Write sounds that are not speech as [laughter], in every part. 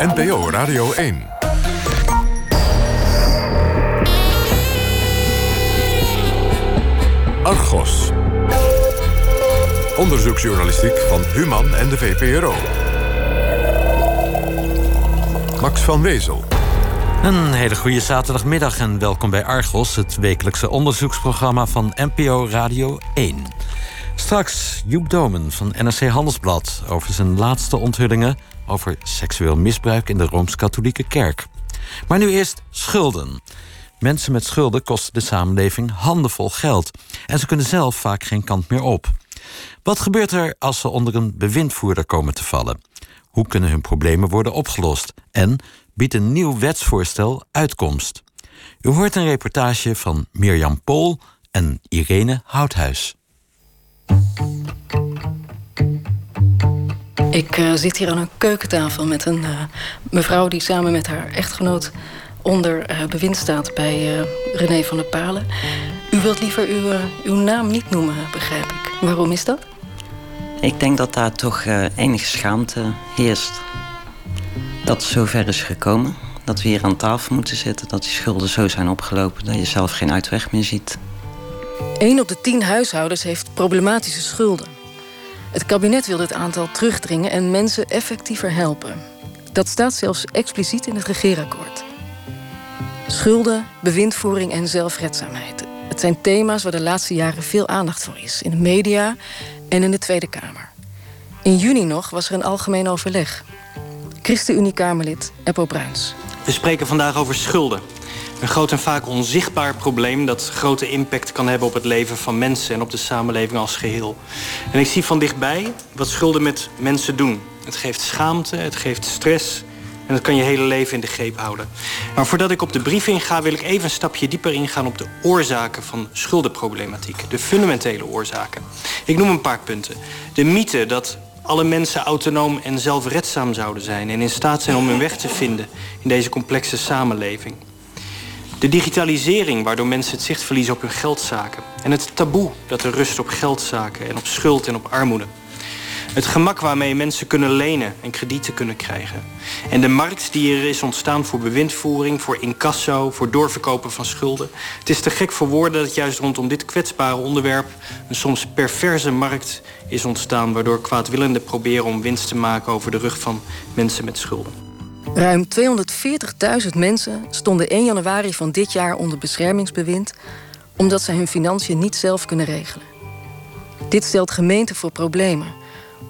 NPO Radio 1. Argos. Onderzoeksjournalistiek van Human en de VPRO. Max van Wezel. Een hele goede zaterdagmiddag en welkom bij Argos, het wekelijkse onderzoeksprogramma van NPO Radio 1. Straks Joep Domen van NRC Handelsblad over zijn laatste onthullingen over seksueel misbruik in de Rooms-Katholieke Kerk. Maar nu eerst schulden. Mensen met schulden kosten de samenleving handenvol geld en ze kunnen zelf vaak geen kant meer op. Wat gebeurt er als ze onder een bewindvoerder komen te vallen? Hoe kunnen hun problemen worden opgelost? En biedt een nieuw wetsvoorstel uitkomst? U hoort een reportage van Mirjam Pool en Irene Houthuis. Ik uh, zit hier aan een keukentafel met een uh, mevrouw die samen met haar echtgenoot onder uh, bewind staat bij René van der Palen. U wilt liever uw, uw naam niet noemen, begrijp ik. Waarom is dat? Ik denk dat daar toch enige schaamte heerst. Dat het zover is gekomen. Dat we hier aan tafel moeten zitten. Dat die schulden zo zijn opgelopen dat je zelf geen uitweg meer ziet. Een op de tien huishoudens heeft problematische schulden. Het kabinet wil dit aantal terugdringen en mensen effectiever helpen. Dat staat zelfs expliciet in het regeerakkoord. Schulden, bewindvoering en zelfredzaamheid. Het zijn thema's waar de laatste jaren veel aandacht voor is. In de media en in de Tweede Kamer. In juni nog was er een algemeen overleg. ChristenUnie-Kamerlid Eppo Bruins. We spreken vandaag over schulden. Een groot en vaak onzichtbaar probleem dat grote impact kan hebben op het leven van mensen en op de samenleving als geheel. En ik zie van dichtbij wat schulden met mensen doen. Het geeft schaamte, het geeft stress en dat kan je hele leven in de greep houden. Maar voordat ik op de brief inga, wil ik even een stapje dieper ingaan op de oorzaken van schuldenproblematiek. De fundamentele oorzaken. Ik noem een paar punten. De mythe dat alle mensen autonoom en zelfredzaam zouden zijn en in staat zijn om hun weg te vinden in deze complexe samenleving. De digitalisering waardoor mensen het zicht verliezen op hun geldzaken. En het taboe dat er rust op geldzaken en op schuld en op armoede. Het gemak waarmee mensen kunnen lenen en kredieten kunnen krijgen. En de markt die er is ontstaan voor bewindvoering, voor incasso, voor doorverkopen van schulden. Het is te gek voor woorden dat juist rondom dit kwetsbare onderwerp een soms perverse markt is ontstaan, waardoor kwaadwillenden proberen om winst te maken over de rug van mensen met schulden. Ruim 240.000 mensen stonden 1 januari van dit jaar onder beschermingsbewind omdat ze hun financiën niet zelf kunnen regelen. Dit stelt gemeenten voor problemen,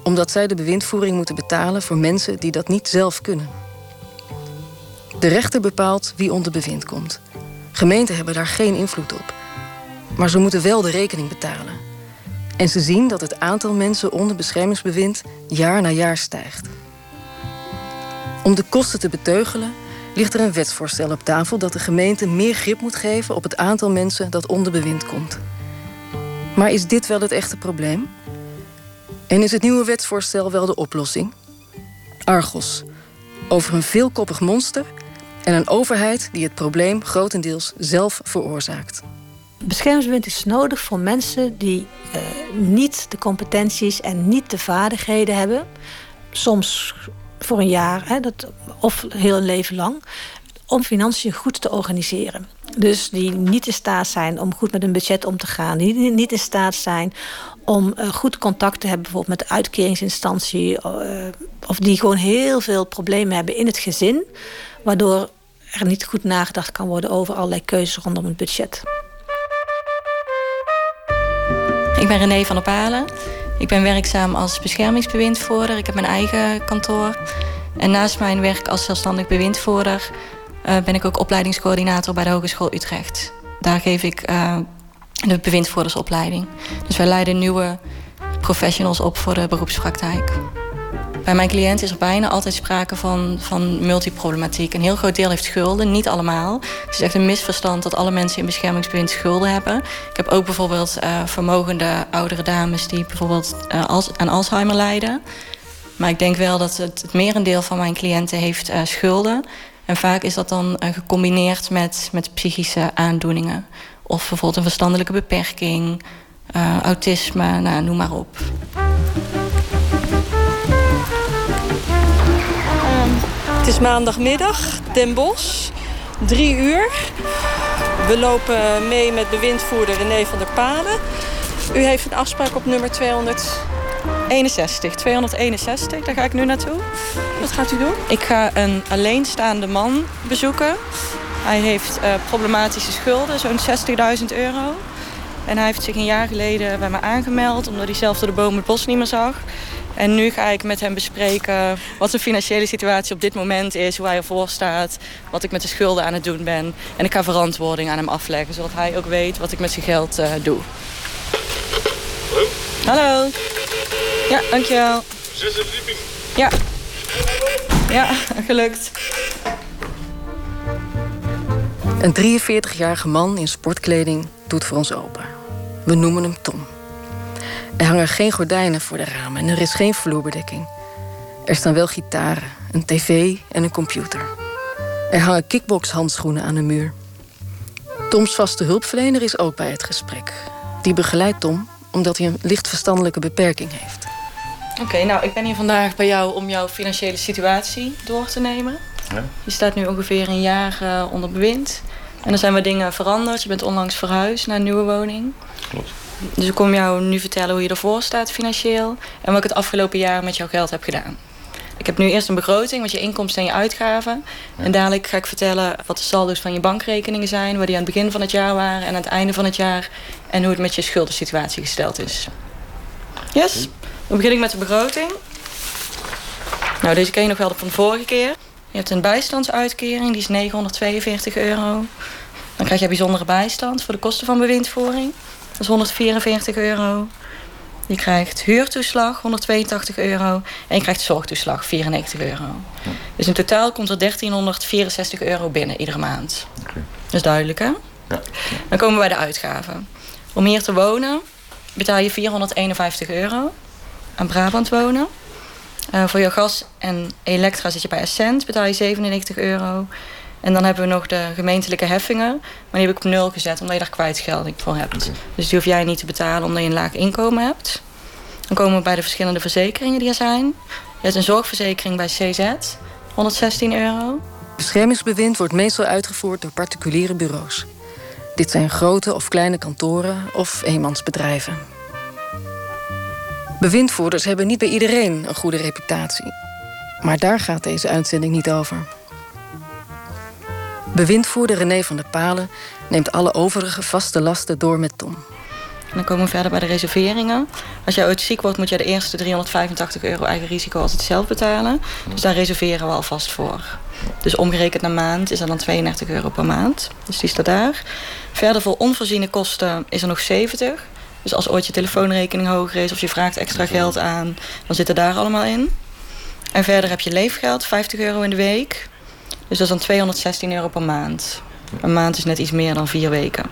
omdat zij de bewindvoering moeten betalen voor mensen die dat niet zelf kunnen. De rechter bepaalt wie onder bewind komt. Gemeenten hebben daar geen invloed op. Maar ze moeten wel de rekening betalen. En ze zien dat het aantal mensen onder beschermingsbewind jaar na jaar stijgt. Om de kosten te beteugelen ligt er een wetsvoorstel op tafel dat de gemeente meer grip moet geven op het aantal mensen dat onder bewind komt. Maar is dit wel het echte probleem? En is het nieuwe wetsvoorstel wel de oplossing? Argos, over een veelkoppig monster en een overheid die het probleem grotendeels zelf veroorzaakt. Beschermingsbewind is nodig voor mensen die uh, niet de competenties en niet de vaardigheden hebben. Soms voor een jaar, hè, dat, of heel een leven lang, om financiën goed te organiseren. Dus die niet in staat zijn om goed met een budget om te gaan. Die niet in staat zijn om uh, goed contact te hebben, bijvoorbeeld met de uitkeringsinstantie. Uh, of die gewoon heel veel problemen hebben in het gezin. Waardoor er niet goed nagedacht kan worden over allerlei keuzes rondom het budget. Ik ben René van der. Ik ben werkzaam als beschermingsbewindvoerder. Ik heb mijn eigen kantoor. En naast mijn werk als zelfstandig bewindvoerder uh, ben ik ook opleidingscoördinator bij de Hogeschool Utrecht. Daar geef ik uh, de bewindvoerdersopleiding. Dus wij leiden nieuwe professionals op voor de beroepspraktijk. Mijn cliënt is er bijna altijd sprake van, van multiproblematiek. Een heel groot deel heeft schulden, niet allemaal. Het is echt een misverstand dat alle mensen in beschermingsbewind schulden hebben. Ik heb ook bijvoorbeeld uh, vermogende oudere dames die bijvoorbeeld als, aan Alzheimer lijden. Maar ik denk wel dat het, het merendeel van mijn cliënten heeft uh, schulden. En vaak is dat dan gecombineerd met, met psychische aandoeningen. Of bijvoorbeeld een verstandelijke beperking, autisme, nou, noem maar op. is maandagmiddag, Den Bosch, drie uur. We lopen mee met bewindvoerder René van der Paden. U heeft een afspraak op nummer 261. 261, daar ga ik nu naartoe. Wat gaat u doen? Ik ga een alleenstaande man bezoeken. Hij heeft uh, problematische schulden, zo'n 60.000 euro. En hij heeft zich een jaar geleden bij me aangemeld... omdat hij zelf door de boom het bos niet meer zag. En nu ga ik met hem bespreken wat zijn financiële situatie op dit moment is... hoe hij ervoor staat, wat ik met de schulden aan het doen ben. En ik ga verantwoording aan hem afleggen... zodat hij ook weet wat ik met zijn geld uh, doe. Hallo. Hallo. Ja, dankjewel. Zesde verdieping. Ja. Ja, [laughs] gelukt. Een 43-jarige man in sportkleding doet voor ons open. We noemen hem Tom. Er hangen geen gordijnen voor de ramen en er is geen vloerbedekking. Er staan wel gitaren, een tv en een computer. Er hangen kickboxhandschoenen aan de muur. Toms vaste hulpverlener is ook bij het gesprek. Die begeleidt Tom omdat hij een licht verstandelijke beperking heeft. Oké, nou, ik ben hier vandaag bij jou om jouw financiële situatie door te nemen. Ja. Je staat nu ongeveer een jaar uh, onder bewind. En er zijn wat dingen veranderd. Je bent onlangs verhuisd naar een nieuwe woning. Klopt. Dus ik kom jou nu vertellen hoe je ervoor staat financieel... en wat ik het afgelopen jaar met jouw geld heb gedaan. Ik heb nu eerst een begroting met je inkomsten en je uitgaven. En dadelijk ga ik vertellen wat de saldo's van je bankrekeningen zijn... waar die aan het begin van het jaar waren en aan het einde van het jaar... en hoe het met je schuldensituatie gesteld is. Yes? Dan begin ik met de begroting. Nou, deze ken je nog wel van de vorige keer. Je hebt een bijstandsuitkering, die is 942 euro. Dan krijg je bijzondere bijstand voor de kosten van bewindvoering. Dat is 144 euro. Je krijgt huurtoeslag, 182 euro. En je krijgt zorgtoeslag, 94 euro. Dus in totaal komt er 1364 euro binnen iedere maand. Okay. Dat is duidelijk, hè? Ja. Dan komen we bij de uitgaven. Om hier te wonen betaal je 451 euro. Aan Brabant wonen. Uh, voor je gas en elektra zit je bij Essent, betaal je 97 euro. En dan hebben we nog de gemeentelijke heffingen. Maar die heb ik op nul gezet, omdat je daar kwijtgelding voor hebt. Dus die hoef jij niet te betalen omdat je een laag inkomen hebt. Dan komen we bij de verschillende verzekeringen die er zijn. Je hebt een zorgverzekering bij CZ, 116 euro. Beschermingsbewind wordt meestal uitgevoerd door particuliere bureaus. Dit zijn grote of kleine kantoren of eenmansbedrijven. Bewindvoerders hebben niet bij iedereen een goede reputatie. Maar daar gaat deze uitzending niet over. Bewindvoerder René van der Palen neemt alle overige vaste lasten door met Tom. Dan komen we verder bij de reserveringen. Als jij ooit ziek wordt, moet je de eerste 385 euro eigen risico altijd zelf betalen. Dus daar reserveren we alvast voor. Dus omgerekend naar maand is dat dan 32 euro per maand. Dus die staat daar. Verder voor onvoorziene kosten is er nog 70. Dus als ooit je telefoonrekening hoger is of je vraagt extra geld aan, dan zit er daar allemaal in. En verder heb je leefgeld, 50 euro in de week. Dus dat is dan 216 euro per maand. Een maand is net iets meer dan vier weken.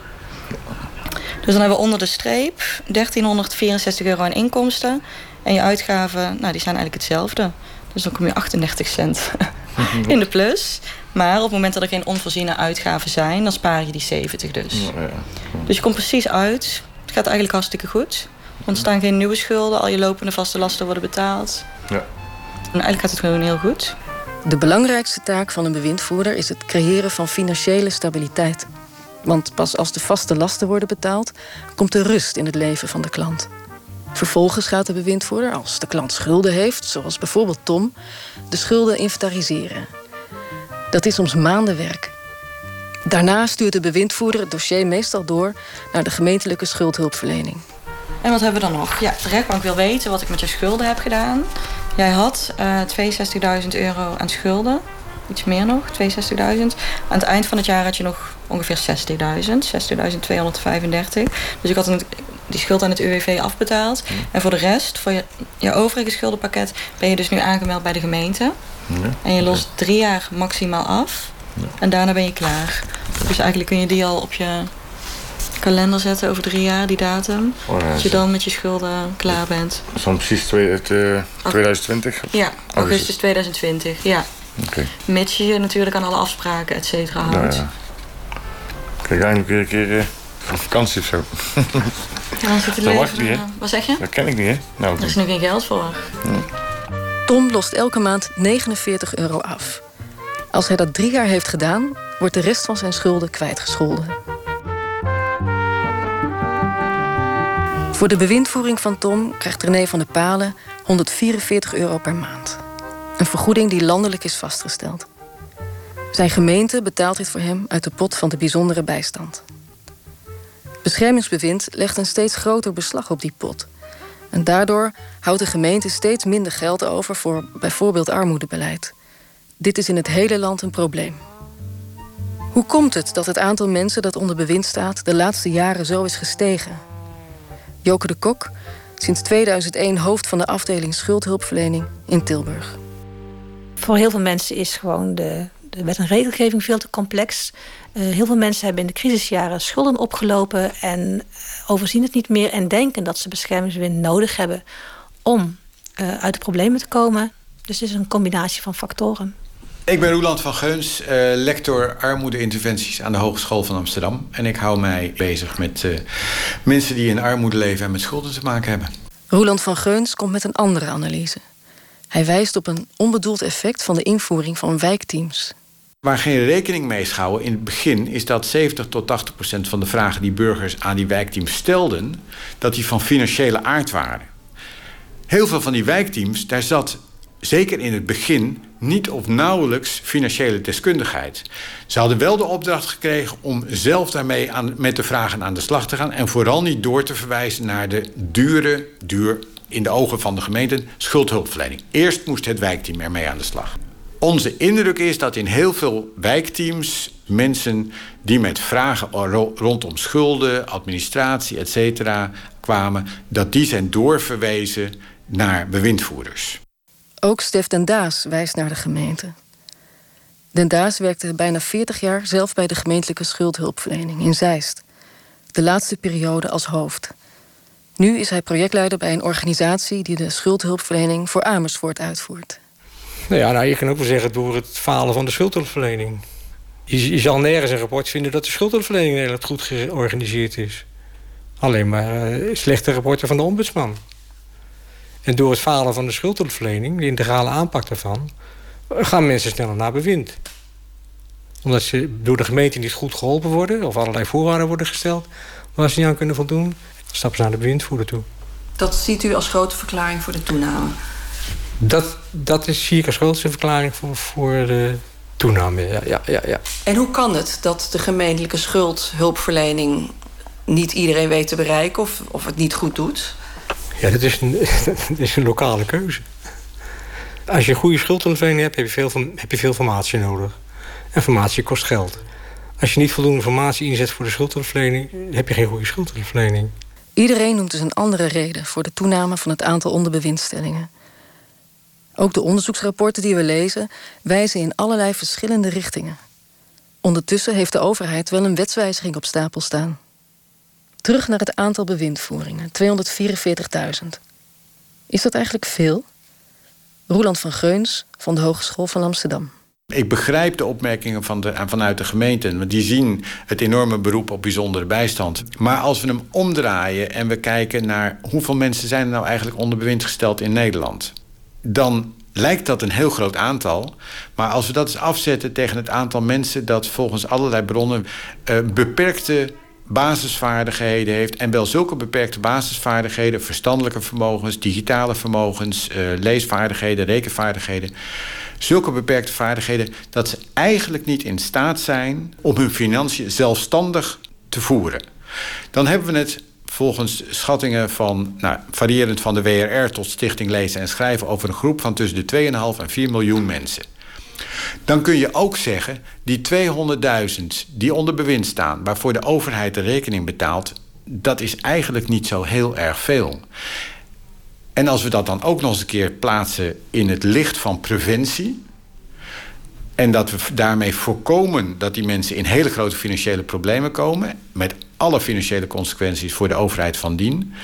Dus dan hebben we onder de streep 1364 euro aan inkomsten. En je uitgaven, nou, die zijn eigenlijk hetzelfde. Dus dan kom je 38 cent [laughs] in de plus. Maar op het moment dat er geen onvoorziene uitgaven zijn, dan spaar je die 70 dus. Dus je komt precies uit. Het gaat eigenlijk hartstikke goed. Er staan geen nieuwe schulden, al je lopende vaste lasten worden betaald. Ja. En eigenlijk gaat het gewoon heel goed. De belangrijkste taak van een bewindvoerder is het creëren van financiële stabiliteit. Want pas als de vaste lasten worden betaald, komt er rust in het leven van de klant. Vervolgens gaat de bewindvoerder, als de klant schulden heeft, zoals bijvoorbeeld Tom, de schulden inventariseren. Dat is soms maanden werk. Daarna stuurt de bewindvoerder het dossier meestal door naar de gemeentelijke schuldhulpverlening. En wat hebben we dan nog? Ja, de rechtbank wil weten wat ik met je schulden heb gedaan. Jij had uh, eh, 62.000 euro aan schulden. Iets meer nog, 62.000. Aan het eind van het jaar had je nog ongeveer 60.000, 60.235. Dus ik had een, die schuld aan het UWV afbetaald. En voor de rest, voor je, je overige schuldenpakket, ben je dus nu aangemeld bij de gemeente. Ja. En je lost drie jaar maximaal af. En daarna ben je klaar. Dus eigenlijk kun je die al op je kalender zetten over drie jaar, die datum. Oh, dat je dan met je schulden klaar bent. Dat is dan precies twee, het, uh, 2020? Ja, augustus 2020, ja. Okay. Mits je natuurlijk aan alle afspraken, et cetera, houdt. Nou, ja. Kijk, eindelijk weer een keer uh, vakantie of zo. Ja, dan zit [laughs] dat wacht niet, hè? Wat zeg je? Dat ken ik niet, hè? Nou, er is nu geen geld voor. Tom lost elke maand 49 euro af. Als hij dat drie jaar heeft gedaan, wordt de rest van zijn schulden kwijtgescholden. Voor de bewindvoering van Tom krijgt René van der Palen 144 euro per maand. Een vergoeding die landelijk is vastgesteld. Zijn gemeente betaalt dit voor hem uit de pot van de bijzondere bijstand. Beschermingsbewind legt een steeds groter beslag op die pot. En daardoor houdt de gemeente steeds minder geld over voor bijvoorbeeld armoedebeleid. Dit is in het hele land een probleem. Hoe komt het dat het aantal mensen dat onder bewind staat de laatste jaren zo is gestegen? Joke de Kok, sinds 2001 hoofd van de afdeling schuldhulpverlening in Tilburg. Voor heel veel mensen is gewoon de, de wet en regelgeving veel te complex. Uh, heel veel mensen hebben in de crisisjaren schulden opgelopen en overzien het niet meer en denken dat ze beschermingsbewind nodig hebben om uh, uit de problemen te komen. Dus het is een combinatie van factoren. Ik ben Roeland van Geuns, uh, lector armoedeinterventies aan de Hogeschool van Amsterdam. En ik hou mij bezig met uh, mensen die in armoede leven en met schulden te maken hebben. Roeland van Geuns komt met een andere analyse. Hij wijst op een onbedoeld effect van de invoering van wijkteams. Waar geen rekening mee is gehouden in het begin is dat 70 tot 80 procent van de vragen die burgers aan die wijkteams stelden, dat die van financiële aard waren. Heel veel van die wijkteams, daar zat zeker in het begin niet of nauwelijks financiële deskundigheid. Ze hadden wel de opdracht gekregen om zelf daarmee aan, met de vragen aan de slag te gaan en vooral niet door te verwijzen naar de dure, duur in de ogen van de gemeente schuldhulpverlening. Eerst moest het wijkteam ermee aan de slag. Onze indruk is dat in heel veel wijkteams mensen die met vragen rondom schulden, administratie, etc. kwamen, dat die zijn doorverwezen naar bewindvoerders. Ook Stef Den Daas wijst naar de gemeente. Den Daas werkte bijna 40 jaar zelf bij de gemeentelijke schuldhulpverlening in Zeist. De laatste periode als hoofd. Nu is hij projectleider bij een organisatie die de schuldhulpverlening voor Amersfoort uitvoert. Nou ja, nou, je kan ook wel zeggen door het falen van de schuldhulpverlening. Je, je zal nergens een rapport vinden dat de schuldhulpverlening in goed georganiseerd is. Alleen maar uh, slechte rapporten van de ombudsman. En door het falen van de schuldhulpverlening, de integrale aanpak daarvan, gaan mensen sneller naar bewind. Omdat ze door de gemeente niet goed geholpen worden, of allerlei voorwaarden worden gesteld waar ze niet aan kunnen voldoen, stappen ze naar de bewindvoerder toe. Dat ziet u als grote verklaring voor de toename? Dat, dat is zie ik als grootste verklaring voor, voor de toename. Ja, ja, ja, ja. En hoe kan het dat de gemeentelijke schuldhulpverlening niet iedereen weet te bereiken of, of het niet goed doet? Ja, dat is, een, [laughs] dat is een lokale keuze. Als je een goede schuldhulpverlening hebt, heb je, veel, heb je veel informatie nodig. Informatie kost geld. Als je niet voldoende informatie inzet voor de schuldhulpverlening, heb je geen goede schuldhulpverlening. Iedereen noemt dus een andere reden voor de toename van het aantal onderbewindstellingen. Ook de onderzoeksrapporten die we lezen wijzen in allerlei verschillende richtingen. Ondertussen heeft de overheid wel een wetswijziging op stapel staan. Terug naar het aantal bewindvoeringen, 244.000. Is dat eigenlijk veel? Roeland van Geuns van de Hogeschool van Amsterdam. Ik begrijp de opmerkingen van de, vanuit de gemeente. Want die zien het enorme beroep op bijzondere bijstand. Maar als we hem omdraaien en we kijken naar hoeveel mensen zijn er nou eigenlijk onder bewind gesteld in Nederland. Dan lijkt dat een heel groot aantal. Maar als we dat eens afzetten tegen het aantal mensen dat volgens allerlei bronnen uh, beperkte basisvaardigheden heeft. En wel zulke beperkte basisvaardigheden, verstandelijke vermogens, digitale vermogens, uh, leesvaardigheden, rekenvaardigheden. Zulke beperkte vaardigheden dat ze eigenlijk niet in staat zijn om hun financiën zelfstandig te voeren. Dan hebben we het volgens schattingen van, nou, variërend van de WRR tot Stichting Lezen en Schrijven, over een groep van tussen de 2,5 en 4 miljoen mensen. Dan kun je ook zeggen, die 200.000 die onder bewind staan, waarvoor de overheid de rekening betaalt, dat is eigenlijk niet zo heel erg veel. En als we dat dan ook nog eens een keer plaatsen in het licht van preventie. En dat we daarmee voorkomen dat die mensen in hele grote financiële problemen komen. Met alle financiële consequenties voor de overheid van dien.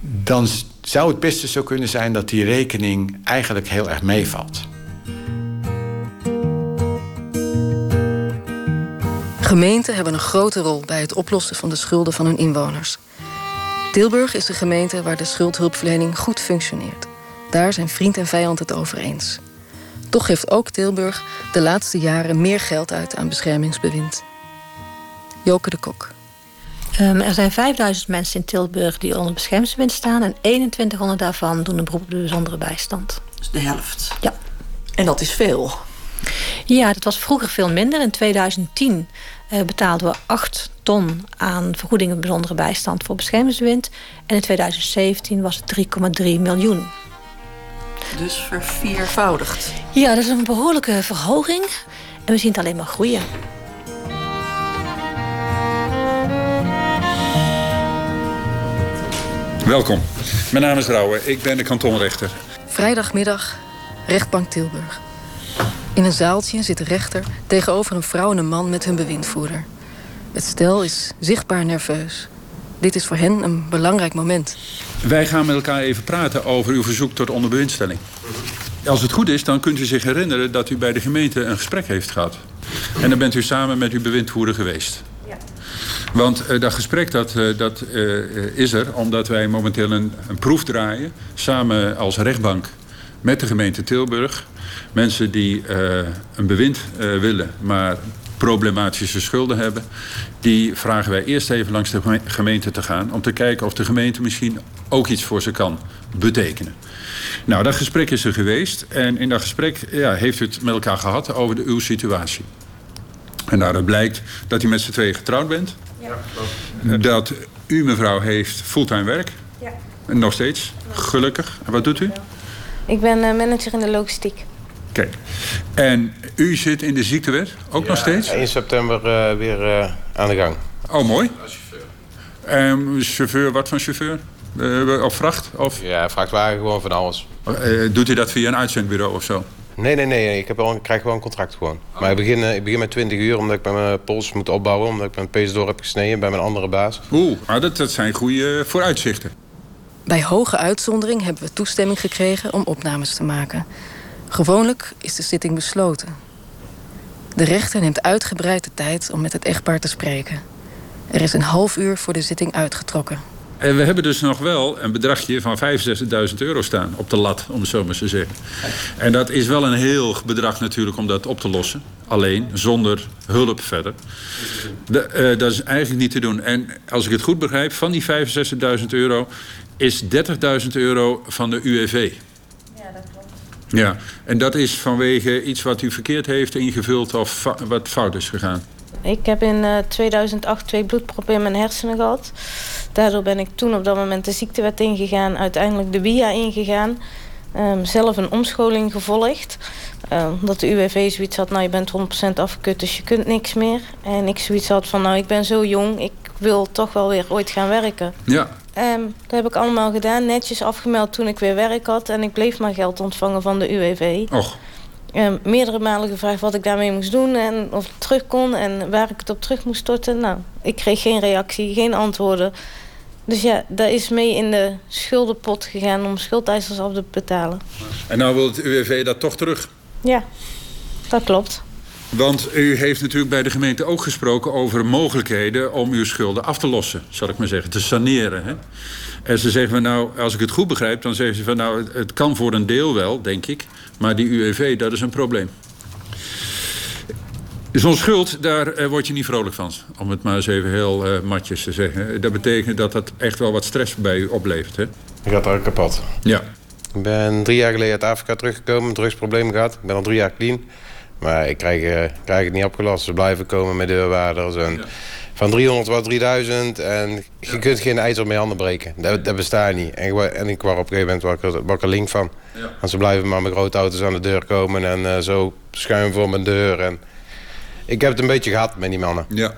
Dan zou het beste zo kunnen zijn dat die rekening eigenlijk heel erg meevalt. Gemeenten hebben een grote rol bij het oplossen van de schulden van hun inwoners. Tilburg is de gemeente waar de schuldhulpverlening goed functioneert. Daar zijn vriend en vijand het over eens. Toch geeft ook Tilburg de laatste jaren meer geld uit aan beschermingsbewind. Joke de Kok. Um, er zijn 5000 mensen in Tilburg die onder beschermingsbewind staan... en 2100 daarvan doen een beroep op de bijzondere bijstand. Dus de helft? Ja. En dat is veel? Ja, dat was vroeger veel minder. In 2010 uh, betaalden we 8 ton aan vergoedingen bijzondere bijstand voor beschermingsbewind. En in 2017 was het 3,3 miljoen. Dus verviervoudigd. Ja, dat is een behoorlijke verhoging. En we zien het alleen maar groeien. Welkom. Mijn naam is Rauwe. Ik ben de kantonrechter. Vrijdagmiddag, rechtbank Tilburg. In een zaaltje zit de rechter tegenover een vrouw en een man met hun bewindvoerder. Het stel is zichtbaar nerveus. Dit is voor hen een belangrijk moment. Wij gaan met elkaar even praten over uw verzoek tot onderbewindstelling. Als het goed is, dan kunt u zich herinneren dat u bij de gemeente een gesprek heeft gehad. En dan bent u samen met uw bewindvoerder geweest. Ja. Want uh, dat gesprek dat, uh, dat uh, is er omdat wij momenteel een, een proef draaien... samen als rechtbank met de gemeente Tilburg. Mensen die een bewind willen, maar problematische schulden hebben... die vragen wij eerst even langs de gemeente te gaan... om te kijken of de gemeente misschien ook iets voor ze kan betekenen. Nou, dat gesprek is er geweest. En in dat gesprek ja, heeft u het met elkaar gehad over de, uw situatie. En daaruit blijkt dat u met z'n tweeën getrouwd bent. Ja, Dat u, mevrouw, heeft fulltime werk. Ja. Nog steeds, gelukkig. En wat doet u? Ik ben uh, manager in de logistiek. Kijk. En u zit in de ziektewet, ook nog steeds? 1 september uh, weer uh, aan de gang. Oh, mooi. chauffeur. Um, chauffeur, wat voor chauffeur? Uh, of vracht? Of? Ja, vrachtwagen, gewoon van alles. doet u dat via een uitzendbureau of zo? Nee, nee, nee. Ik, heb wel, ik krijg wel een contract gewoon. Oh. Maar ik begin, ik begin met 20 uur omdat ik mijn pols moet opbouwen. Omdat ik mijn pees door heb gesneden bij mijn andere baas. Oeh, maar dat, dat zijn goede vooruitzichten. Bij hoge uitzondering hebben we toestemming gekregen om opnames te maken. Gewoonlijk is de zitting besloten. De rechter neemt uitgebreid de tijd om met het echtpaar te spreken. Er is een half uur voor de zitting uitgetrokken. En we hebben dus nog wel een bedragje van 65.000 euro staan op de lat, om het zo maar te zeggen. En dat is wel een heel bedrag natuurlijk om dat op te lossen. Alleen, zonder hulp verder. De, uh, dat is eigenlijk niet te doen. En als ik het goed begrijp, van die 65.000 euro is 30.000 euro van de UWV. Ja, en dat is vanwege iets wat u verkeerd heeft ingevuld of wat fout is gegaan? Ik heb in uh, 2008 twee bloedproppen in mijn hersenen gehad. Daardoor ben ik toen op dat moment de ziektewet ingegaan, uiteindelijk de BIA ingegaan. Um, zelf een omscholing gevolgd. Um, dat de UWV zoiets had, nou je bent 100% afgekut, dus je kunt niks meer. En ik zoiets had van, nou ik ben zo jong, ik wil toch wel weer ooit gaan werken. Ja. Um, dat heb ik allemaal gedaan, netjes afgemeld toen ik weer werk had. En ik bleef maar geld ontvangen van de UWV. Och. Um, meerdere malen gevraagd wat ik daarmee moest doen en of ik terug kon en waar ik het op terug moest storten. Nou, ik kreeg geen reactie, geen antwoorden. Dus ja, dat is mee in de schuldenpot gegaan om schuldeisers af te betalen. En nou wil het UWV dat toch terug? Ja, dat klopt. Want u heeft natuurlijk bij de gemeente ook gesproken over mogelijkheden om uw schulden af te lossen, zal ik maar zeggen, te saneren. Hè? En ze zeggen nou, als ik het goed begrijp, dan zeggen ze van nou, het kan voor een deel wel, denk ik, maar die UWV, dat is een probleem. Zo'n schuld, daar uh, word je niet vrolijk van. Om het maar eens even heel uh, matjes te zeggen. Dat betekent dat dat echt wel wat stress bij u oplevert. Hè? Je gaat er kapot. Ja. Ik ben drie jaar geleden uit Afrika teruggekomen. Drugsprobleem gehad. Ik ben al drie jaar clean. Maar ik krijg, uh, krijg het niet opgelost. Ze blijven komen met deurwaarders. En ja. Van 300 wat 3000. En je ja. kunt geen ijzer mijn handen breken. Dat, dat bestaat niet. En, ik, en ik word op een gegeven moment er, word er link van. Ja. Want ze blijven maar met grote auto's aan de deur komen. En uh, zo schuim voor mijn deur. En ik heb het een beetje gehad met die mannen. Ja.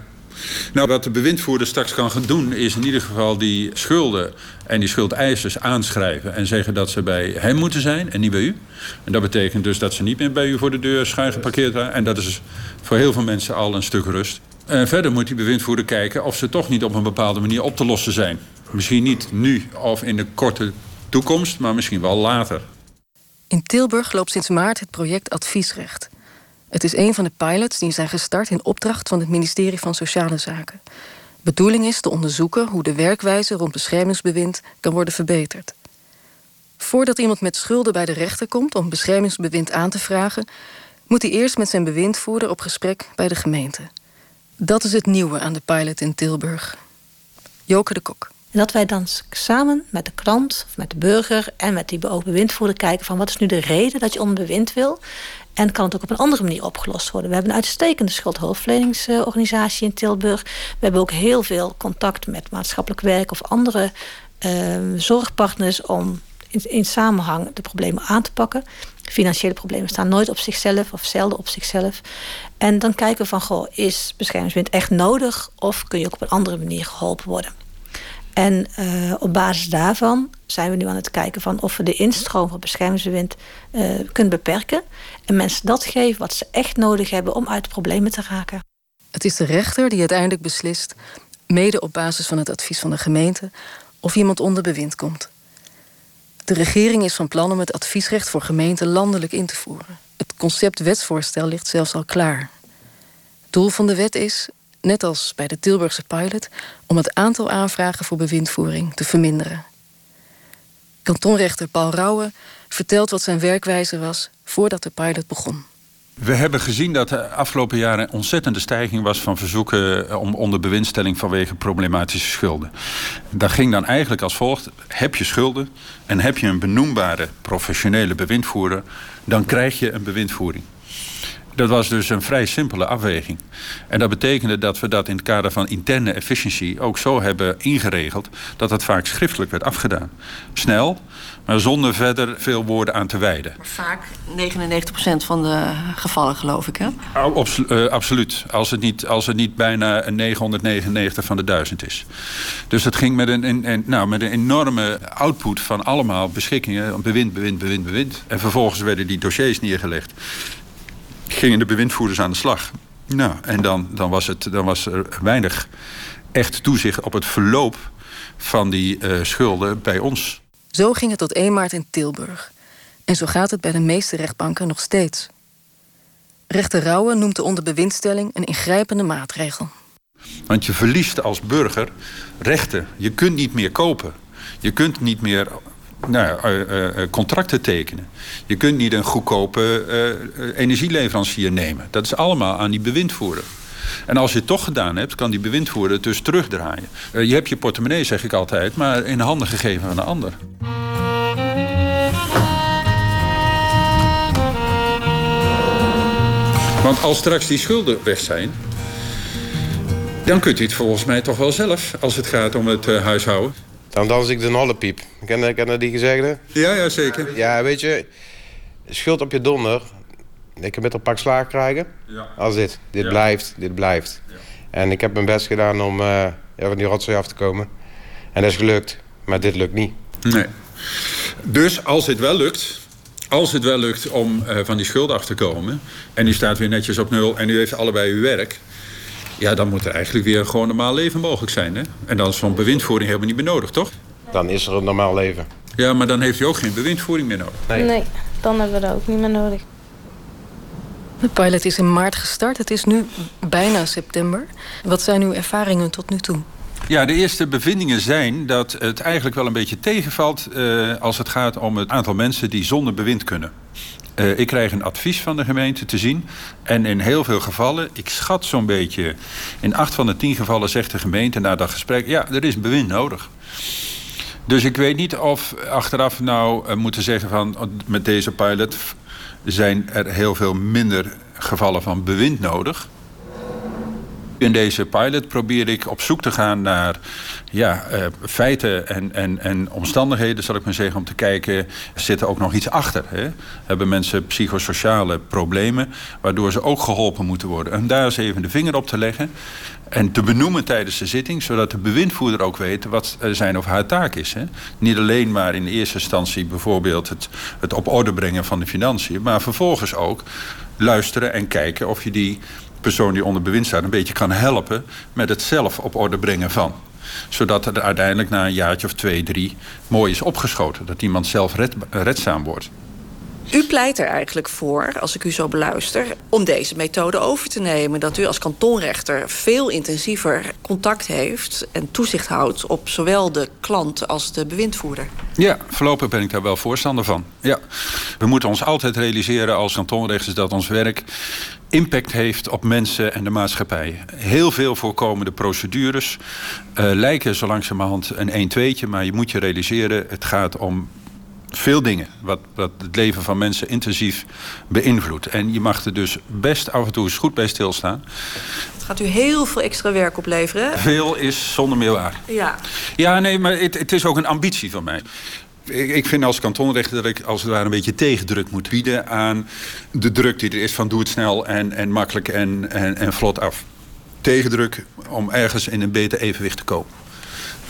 Nou, wat de bewindvoerder straks kan doen... is in ieder geval die schulden en die schuldeisers aanschrijven... en zeggen dat ze bij hem moeten zijn en niet bij u. En dat betekent dus dat ze niet meer bij u voor de deur schuin geparkeerd zijn. En dat is voor heel veel mensen al een stuk rust. En verder moet die bewindvoerder kijken of ze toch niet op een bepaalde manier op te lossen zijn. Misschien niet nu of in de korte toekomst, maar misschien wel later. In Tilburg loopt sinds maart het project Adviesrecht... Het is een van de pilots die zijn gestart in opdracht van het ministerie van Sociale Zaken. Bedoeling is te onderzoeken hoe de werkwijze rond beschermingsbewind kan worden verbeterd. Voordat iemand met schulden bij de rechter komt om beschermingsbewind aan te vragen, moet hij eerst met zijn bewindvoerder op gesprek bij de gemeente. Dat is het nieuwe aan de pilot in Tilburg. Joke de Kok. Dat wij dan samen met de klant, of met de burger en met die bewindvoerder kijken van wat is nu de reden dat je onder bewind wil. En kan het ook op een andere manier opgelost worden? We hebben een uitstekende schuldhulpverleningsorganisatie in Tilburg. We hebben ook heel veel contact met maatschappelijk werk of andere uh, zorgpartners om in, in samenhang de problemen aan te pakken. Financiële problemen staan nooit op zichzelf of zelden op zichzelf. En dan kijken we van, goh, is beschermingswind echt nodig of kun je ook op een andere manier geholpen worden? En uh, op basis daarvan zijn we nu aan het kijken van of we de instroom van beschermingsbewind uh, kunnen beperken. En mensen dat geven wat ze echt nodig hebben om uit problemen te raken. Het is de rechter die uiteindelijk beslist, mede op basis van het advies van de gemeente, of iemand onder bewind komt. De regering is van plan om het adviesrecht voor gemeenten landelijk in te voeren. Het concept wetsvoorstel ligt zelfs al klaar. Doel van de wet is net als bij de Tilburgse pilot, om het aantal aanvragen voor bewindvoering te verminderen. Kantonrechter Paul Rauwe vertelt wat zijn werkwijze was voordat de pilot begon. We hebben gezien dat de afgelopen jaren een ontzettende stijging was van verzoeken eh, om onder bewindstelling vanwege problematische schulden. Dat ging dan eigenlijk als volgt: heb je schulden en heb je een benoembare professionele bewindvoerder, dan krijg je een bewindvoering. Dat was dus een vrij simpele afweging. En dat betekende dat we dat in het kader van interne efficiëntie ook zo hebben ingeregeld dat het vaak schriftelijk werd afgedaan. Snel, maar zonder verder veel woorden aan te wijden. Vaak 99% van de gevallen, geloof ik, hè? Uh, absoluut. Als het, niet, als het niet bijna een 999 van de 1000 is. Dus dat ging met een, een, nou, met een enorme output van allemaal beschikkingen. Bewind, bewind, bewind, bewind. En vervolgens werden die dossiers neergelegd gingen de bewindvoerders aan de slag. Nou, en dan, dan, was, het, dan was er weinig echt toezicht op het verloop van die uh, schulden bij ons. Zo ging het tot 1 maart in Tilburg. En zo gaat het bij de meeste rechtbanken nog steeds. Rechter Rauwe noemt de onderbewindstelling een ingrijpende maatregel. Want je verliest als burger rechten. Je kunt niet meer kopen. Je kunt niet meer nou, uh, contracten tekenen. Je kunt niet een goedkope energieleverancier nemen. Dat is allemaal aan die bewindvoerder. En als je het toch gedaan hebt, kan die bewindvoerder het dus terugdraaien. je hebt je portemonnee, zeg ik altijd, maar in de handen gegeven van een ander. Want als straks die schulden weg zijn, dan kunt u het volgens mij toch wel zelf als het gaat om het huishouden. Dan dans ik de nollepiep. Ken, ken je die gezegde? Ja, ja, zeker. Ja, weet je, schuld op je donder. Ik heb met een pak slaag krijgen. Ja. Als dit. Dit blijft, dit blijft. Ja. En ik heb mijn best gedaan om uh, van die rotzooi af te komen. En dat is gelukt. Maar dit lukt niet. Nee. Dus als het wel lukt, als het wel lukt om uh, van die schuld af te komen... en die staat weer netjes op nul en u heeft allebei uw werk... Ja, dan moet er eigenlijk weer gewoon een normaal leven mogelijk zijn. Hè? En dan is zo'n bewindvoering helemaal niet meer nodig, toch? Dan is er een normaal leven. Ja, maar dan heeft u ook geen bewindvoering meer nodig. Nee, nee dan hebben we dat ook niet meer nodig. De pilot is in maart gestart. Het is nu bijna september. Wat zijn uw ervaringen tot nu toe? Ja, de eerste bevindingen zijn dat het eigenlijk wel een beetje tegenvalt... Uh, als het gaat om het aantal mensen die zonder bewind kunnen. Uh, ik krijg een advies van de gemeente te zien. En in heel veel gevallen, ik schat zo'n beetje... in acht van de tien gevallen zegt de gemeente na dat gesprek... ja, er is bewind nodig. Dus ik weet niet of achteraf nou uh, moeten zeggen van... met deze pilot zijn er heel veel minder gevallen van bewind nodig... In deze pilot probeer ik op zoek te gaan naar ja, uh, feiten en, en, en omstandigheden, zal ik maar zeggen, om te kijken, zit er ook nog iets achter? Hè? Hebben mensen psychosociale problemen, waardoor ze ook geholpen moeten worden? En daar eens even de vinger op te leggen en te benoemen tijdens de zitting, zodat de bewindvoerder ook weet wat zijn of haar taak is. Hè? Niet alleen maar in eerste instantie bijvoorbeeld het, het op orde brengen van de financiën, maar vervolgens ook luisteren en kijken of je die persoon die onder bewind staat een beetje kan helpen met het zelf op orde brengen van. Zodat het uiteindelijk na een jaartje of twee, drie mooi is opgeschoten. Dat iemand zelf red, redzaam wordt. U pleit er eigenlijk voor, als ik u zo beluister, om deze methode over te nemen. Dat u als kantonrechter veel intensiever contact heeft en toezicht houdt op zowel de klant als de bewindvoerder. Ja, voorlopig ben ik daar wel voorstander van. Ja. We moeten ons altijd realiseren als kantonrechters dat ons werk impact heeft op mensen en de maatschappij. Heel veel voorkomende procedures uh, lijken zo langzamerhand een 1-2'tje... maar je moet je realiseren, het gaat om veel dingen wat, wat het leven van mensen intensief beïnvloedt. En je mag er dus best af en toe eens goed bij stilstaan. Het gaat u heel veel extra werk opleveren. Veel is zonder meer waar. Ja. Ja, nee, maar het, het is ook een ambitie van mij. Ik, ik vind als kantonrechter dat ik als het ware een beetje tegendruk moet bieden aan de druk die er is van doe het snel en, en makkelijk en, en, en vlot af. Tegendruk om ergens in een beter evenwicht te komen.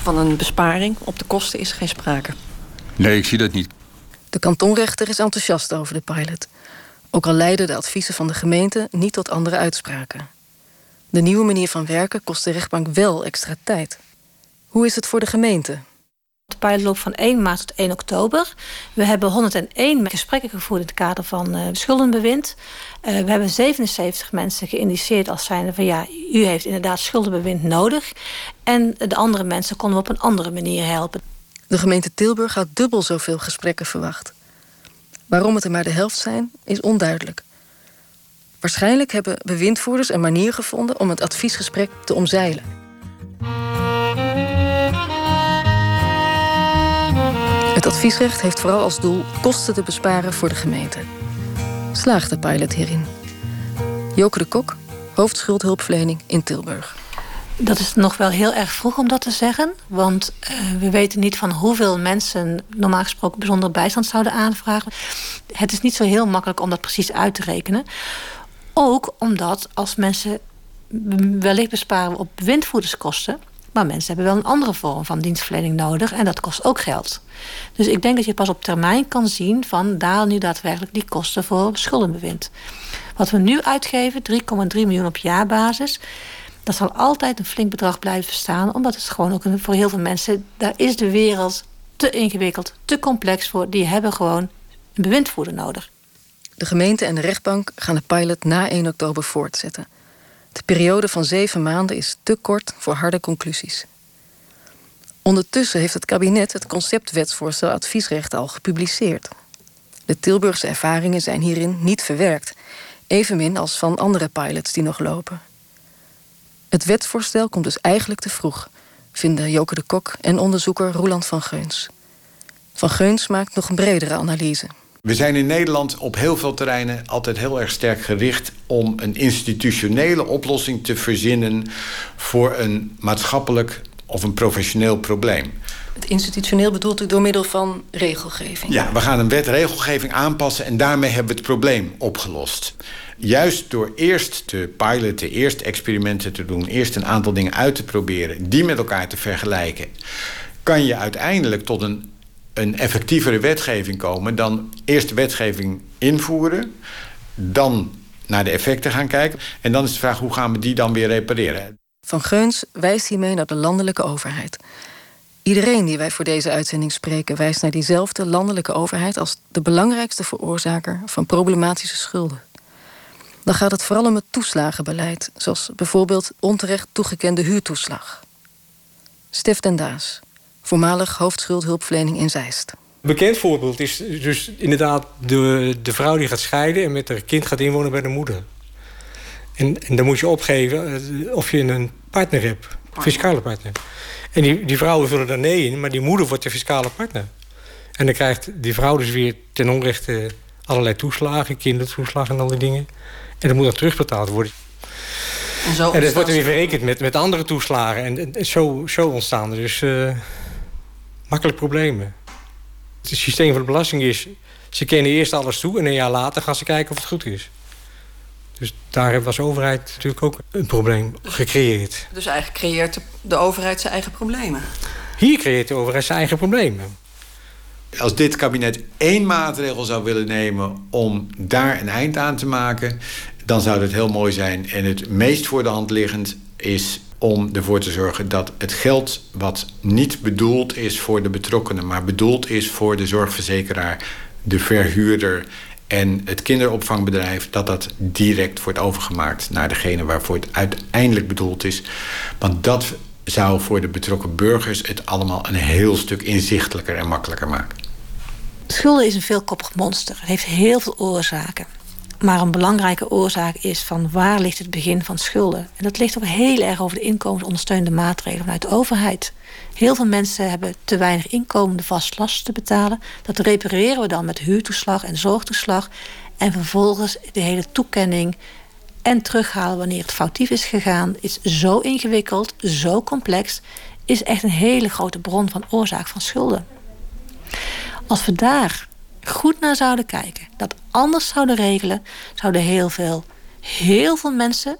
Van een besparing op de kosten is geen sprake. Nee, ik zie dat niet. De kantonrechter is enthousiast over de pilot. Ook al leiden de adviezen van de gemeente niet tot andere uitspraken. De nieuwe manier van werken kost de rechtbank wel extra tijd. Hoe is het voor de gemeente? De loopt van 1 maart tot 1 oktober. We hebben 101 gesprekken gevoerd in het kader van uh, schuldenbewind. Uh, we hebben 77 mensen geïndiceerd als zijnde van ja, u heeft inderdaad schuldenbewind nodig. En de andere mensen konden we op een andere manier helpen. De gemeente Tilburg had dubbel zoveel gesprekken verwacht. Waarom het er maar de helft zijn, is onduidelijk. Waarschijnlijk hebben bewindvoerders een manier gevonden om het adviesgesprek te omzeilen. Adviesrecht heeft vooral als doel kosten te besparen voor de gemeente. Slaagt de pilot hierin? Joke de Kok, hoofdschuldhulpverlening in Tilburg. Dat is nog wel heel erg vroeg om dat te zeggen. Want uh, we weten niet van hoeveel mensen normaal gesproken bijzondere bijstand zouden aanvragen. Het is niet zo heel makkelijk om dat precies uit te rekenen. Ook omdat als mensen wellicht besparen op windvoerderskosten. Maar mensen hebben wel een andere vorm van dienstverlening nodig en dat kost ook geld. Dus ik denk dat je pas op termijn kan zien van daar nu daadwerkelijk die kosten voor schuldenbewind. Wat we nu uitgeven, 3,3 miljoen op jaarbasis dat zal altijd een flink bedrag blijven staan. Omdat het gewoon ook voor heel veel mensen... daar is de wereld te ingewikkeld, te complex voor. Die hebben gewoon een bewindvoerder nodig. De gemeente en de rechtbank gaan de pilot na 1 oktober voortzetten. De periode van zeven maanden is te kort voor harde conclusies. Ondertussen heeft het kabinet het conceptwetsvoorstel adviesrecht al gepubliceerd. De Tilburgse ervaringen zijn hierin niet verwerkt, evenmin als van andere pilots die nog lopen. Het wetsvoorstel komt dus eigenlijk te vroeg, vinden Joke de Kok en onderzoeker Roland van Geuns. Van Geuns maakt nog een bredere analyse. We zijn in Nederland op heel veel terreinen altijd heel erg sterk gericht om een institutionele oplossing te verzinnen voor een maatschappelijk of een professioneel probleem. Het institutioneel bedoelt u door middel van regelgeving? Ja, we gaan een wet regelgeving aanpassen en daarmee hebben we het probleem opgelost juist door eerst te piloten, eerst experimenten te doen, eerst een aantal dingen uit te proberen, die met elkaar te vergelijken, kan je uiteindelijk tot een, een effectievere wetgeving komen dan eerst de wetgeving invoeren, dan naar de effecten gaan kijken en dan is de vraag hoe gaan we die dan weer repareren. Van Geuns wijst hiermee naar de landelijke overheid. Iedereen die wij voor deze uitzending spreken wijst naar diezelfde landelijke overheid als de belangrijkste veroorzaker van problematische schulden dan gaat het vooral om het toeslagenbeleid, zoals bijvoorbeeld onterecht toegekende huurtoeslag. Stef den Daas, voormalig hoofdschuldhulpverlening in Zeist. Een bekend voorbeeld is dus inderdaad de, de vrouw die gaat scheiden en met haar kind gaat inwonen bij de moeder. En, en dan moet je opgeven eh, of je een partner hebt, een fiscale partner. En die, die vrouwen vullen daar nee in, maar die moeder wordt de fiscale partner. En dan krijgt die vrouw dus weer ten onrechte allerlei toeslagen, kindertoeslagen en al die dingen. En dat moet dan terugbetaald worden. En, zo en dat wordt weer verrekend met, met andere toeslagen. En, en zo, zo ontstaan er dus uh, makkelijk problemen. Het systeem van de belasting is... ze kennen eerst alles toe en een jaar later gaan ze kijken of het goed is. Dus daar hebben we als overheid natuurlijk ook een probleem gecreëerd. Dus eigenlijk creëert de overheid zijn eigen problemen? Hier creëert de overheid zijn eigen problemen. Als dit kabinet één maatregel zou willen nemen om daar een eind aan te maken, dan zou dat heel mooi zijn. En het meest voor de hand liggend is om ervoor te zorgen dat het geld wat niet bedoeld is voor de betrokkenen, maar bedoeld is voor de zorgverzekeraar, de verhuurder en het kinderopvangbedrijf... dat dat direct wordt overgemaakt naar degene waarvoor het uiteindelijk bedoeld is. Want dat zou voor de betrokken burgers het allemaal een heel stuk inzichtelijker en makkelijker maken. Schulden is een veelkoppig monster. Het heeft heel veel oorzaken. Maar een belangrijke oorzaak is van waar ligt het begin van schulden. En dat ligt ook heel erg over de inkomensondersteunende maatregelen vanuit de overheid. Heel veel mensen hebben te weinig inkomen de vastlasten te betalen. Dat repareren we dan met huurtoeslag en zorgtoeslag. En vervolgens de hele toekenning en terughalen wanneer het foutief is gegaan... is zo ingewikkeld, zo complex... is echt een hele grote bron van oorzaak van schulden. Als we daar goed naar zouden kijken, dat anders zouden regelen, zouden heel veel, heel veel mensen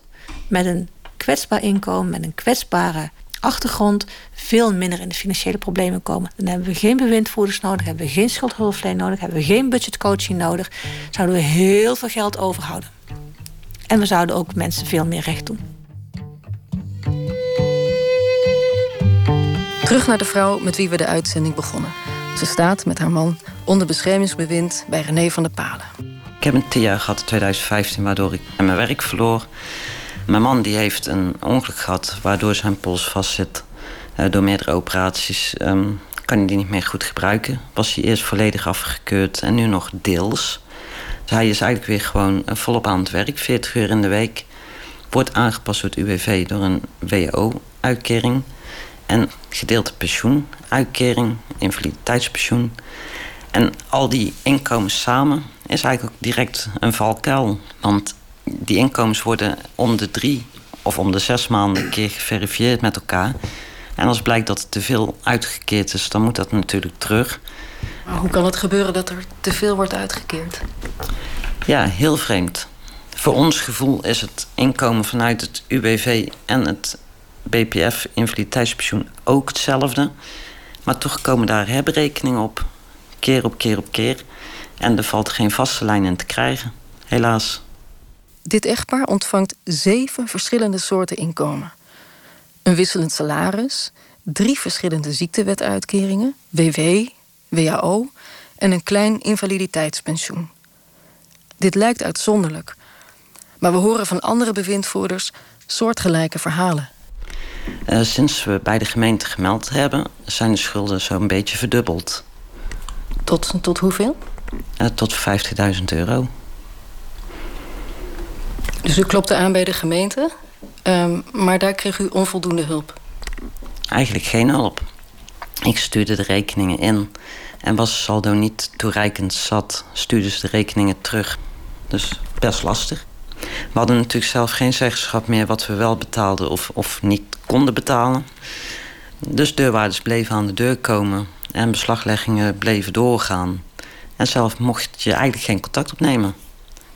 met een kwetsbaar inkomen, met een kwetsbare achtergrond, veel minder in de financiële problemen komen. Dan hebben we geen bewindvoerders nodig, hebben we geen schuldhulpverlening nodig, hebben we geen budgetcoaching nodig, zouden we heel veel geld overhouden. En we zouden ook mensen veel meer recht doen. Terug naar de vrouw met wie we de uitzending begonnen. Ze staat met haar man onder beschermingsbewind bij René van der Palen. Ik heb een TIA gehad in 2015 waardoor ik mijn werk verloor. Mijn man die heeft een ongeluk gehad waardoor zijn pols vastzit. Uh, door meerdere operaties um, kan hij die niet meer goed gebruiken. Was hij eerst volledig afgekeurd en nu nog deels. Dus hij is eigenlijk weer gewoon uh, volop aan het werk, 40 uur in de week. Wordt aangepast door het UWV door een WO-uitkering. En gedeelte pensioen, uitkering, invaliditeitspensioen. En al die inkomens samen is eigenlijk ook direct een valkuil. Want die inkomens worden om de drie of om de zes maanden een keer geverifieerd met elkaar. En als blijkt dat er te veel uitgekeerd is, dan moet dat natuurlijk terug. Maar hoe kan het gebeuren dat er te veel wordt uitgekeerd? Ja, heel vreemd. Voor ons gevoel is het inkomen vanuit het UWV en het BPF, invaliditeitspensioen, ook hetzelfde. Maar toch komen daar herberekeningen op. Keer op keer op keer. En er valt geen vaste lijn in te krijgen. Helaas. Dit echtpaar ontvangt zeven verschillende soorten inkomen. Een wisselend salaris, drie verschillende ziektewetuitkeringen, WW, WAO en een klein invaliditeitspensioen. Dit lijkt uitzonderlijk, maar we horen van andere bewindvoerders soortgelijke verhalen. Uh, sinds we bij de gemeente gemeld hebben, zijn de schulden zo'n beetje verdubbeld. Tot, tot hoeveel? Uh, tot 50.000 euro. Dus u klopte aan bij de gemeente, um, maar daar kreeg u onvoldoende hulp? Eigenlijk geen hulp. Ik stuurde de rekeningen in en was saldo niet toereikend zat, stuurde ze de rekeningen terug. Dus best lastig. We hadden natuurlijk zelf geen zeggenschap meer wat we wel betaalden of, of niet konden betalen. Dus deurwaarders bleven aan de deur komen en beslagleggingen bleven doorgaan. En zelf mocht je eigenlijk geen contact opnemen.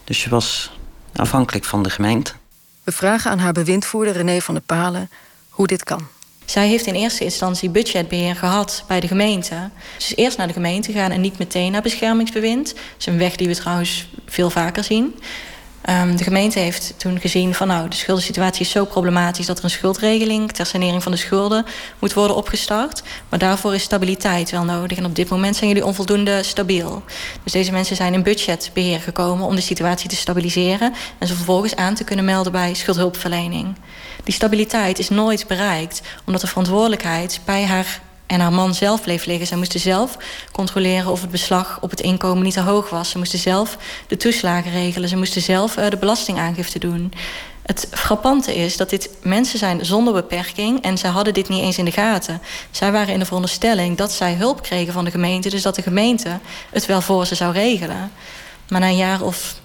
Dus je was afhankelijk van de gemeente. We vragen aan haar bewindvoerder René van der Palen hoe dit kan. Zij heeft in eerste instantie budgetbeheer gehad bij de gemeente. Dus eerst naar de gemeente gaan en niet meteen naar beschermingsbewind. Dat is een weg die we trouwens veel vaker zien. Um, de gemeente heeft toen gezien van nou, de schuldensituatie is zo problematisch dat er een schuldregeling ter sanering van de schulden moet worden opgestart. Maar daarvoor is stabiliteit wel nodig. En op dit moment zijn jullie onvoldoende stabiel. Dus deze mensen zijn in budgetbeheer gekomen om de situatie te stabiliseren en ze vervolgens aan te kunnen melden bij schuldhulpverlening. Die stabiliteit is nooit bereikt, omdat de verantwoordelijkheid bij haar en haar man zelf bleef liggen. Zij moesten zelf controleren of het beslag op het inkomen niet te hoog was. Ze moesten zelf de toeslagen regelen. Ze moesten zelf uh, de belastingaangifte doen. Het frappante is dat dit mensen zijn zonder beperking... en zij hadden dit niet eens in de gaten. Zij waren in de veronderstelling dat zij hulp kregen van de gemeente... dus dat de gemeente het wel voor ze zou regelen. Maar na een jaar of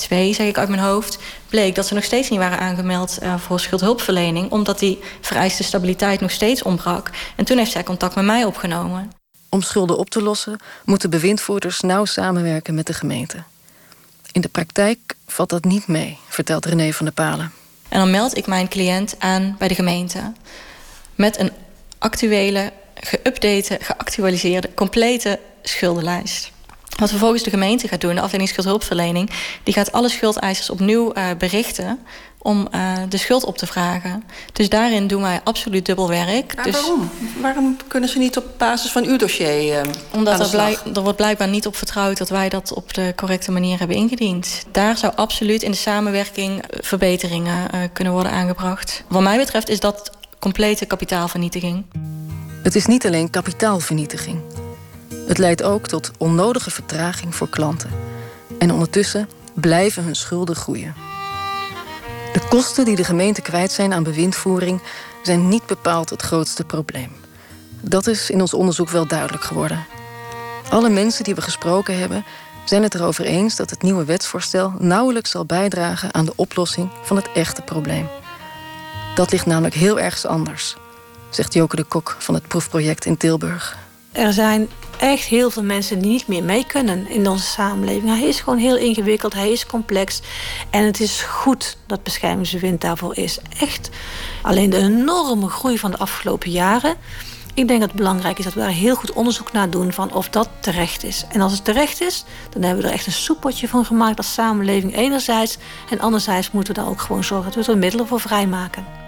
twee, zeg ik uit mijn hoofd, bleek dat ze nog steeds niet waren aangemeld uh, voor schuldhulpverlening, omdat die vereiste stabiliteit nog steeds ontbrak. En toen heeft zij contact met mij opgenomen. Om schulden op te lossen, moeten bewindvoerders nauw samenwerken met de gemeente. In de praktijk valt dat niet mee, vertelt René van der Palen. En dan meld ik mijn cliënt aan bij de gemeente met een actuele, geüpdate, geactualiseerde, complete schuldenlijst. Wat vervolgens de gemeente gaat doen, de afdeling schuldhulpverlening, die gaat alle schuldeisers opnieuw uh, berichten om uh, de schuld op te vragen. Dus daarin doen wij absoluut dubbel werk. Maar dus, waarom? Waarom kunnen ze niet op basis van uw dossier uh, Omdat er, blijk, er wordt blijkbaar niet op vertrouwd... dat wij dat op de correcte manier hebben ingediend. Daar zou absoluut in de samenwerking verbeteringen uh, kunnen worden aangebracht. Wat mij betreft is dat complete kapitaalvernietiging. Het is niet alleen kapitaalvernietiging. Het leidt ook tot onnodige vertraging voor klanten. En ondertussen blijven hun schulden groeien. De kosten die de gemeenten kwijt zijn aan bewindvoering zijn niet bepaald het grootste probleem. Dat is in ons onderzoek wel duidelijk geworden. Alle mensen die we gesproken hebben zijn het erover eens dat het nieuwe wetsvoorstel nauwelijks zal bijdragen aan de oplossing van het echte probleem. Dat ligt namelijk heel ergens anders, zegt Joke de Kok van het proefproject in Tilburg. Er zijn echt heel veel mensen die niet meer mee kunnen in onze samenleving. Hij is gewoon heel ingewikkeld, hij is complex. En het is goed dat beschermingsbewind daarvoor is. Echt. Alleen de enorme groei van de afgelopen jaren. Ik denk dat het belangrijk is dat we daar heel goed onderzoek naar doen van of dat terecht is. En als het terecht is, dan hebben we er echt een soepeltje van gemaakt als samenleving enerzijds. En anderzijds moeten we daar ook gewoon zorgen dat we er middelen voor vrijmaken.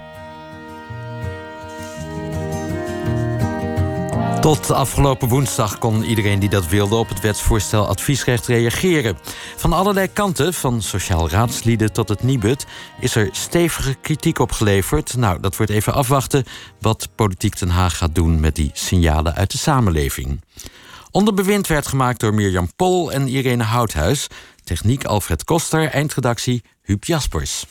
Tot afgelopen woensdag kon iedereen die dat wilde op het wetsvoorstel adviesrecht reageren. Van allerlei kanten, van sociaal raadslieden tot het Nibud, is er stevige kritiek op geleverd. Nou, dat wordt even afwachten wat Politiek Den Haag gaat doen met die signalen uit de samenleving. Onderbewind werd gemaakt door Mirjam Pol en Irene Houthuis. Techniek Alfred Koster, eindredactie Huub Jaspers.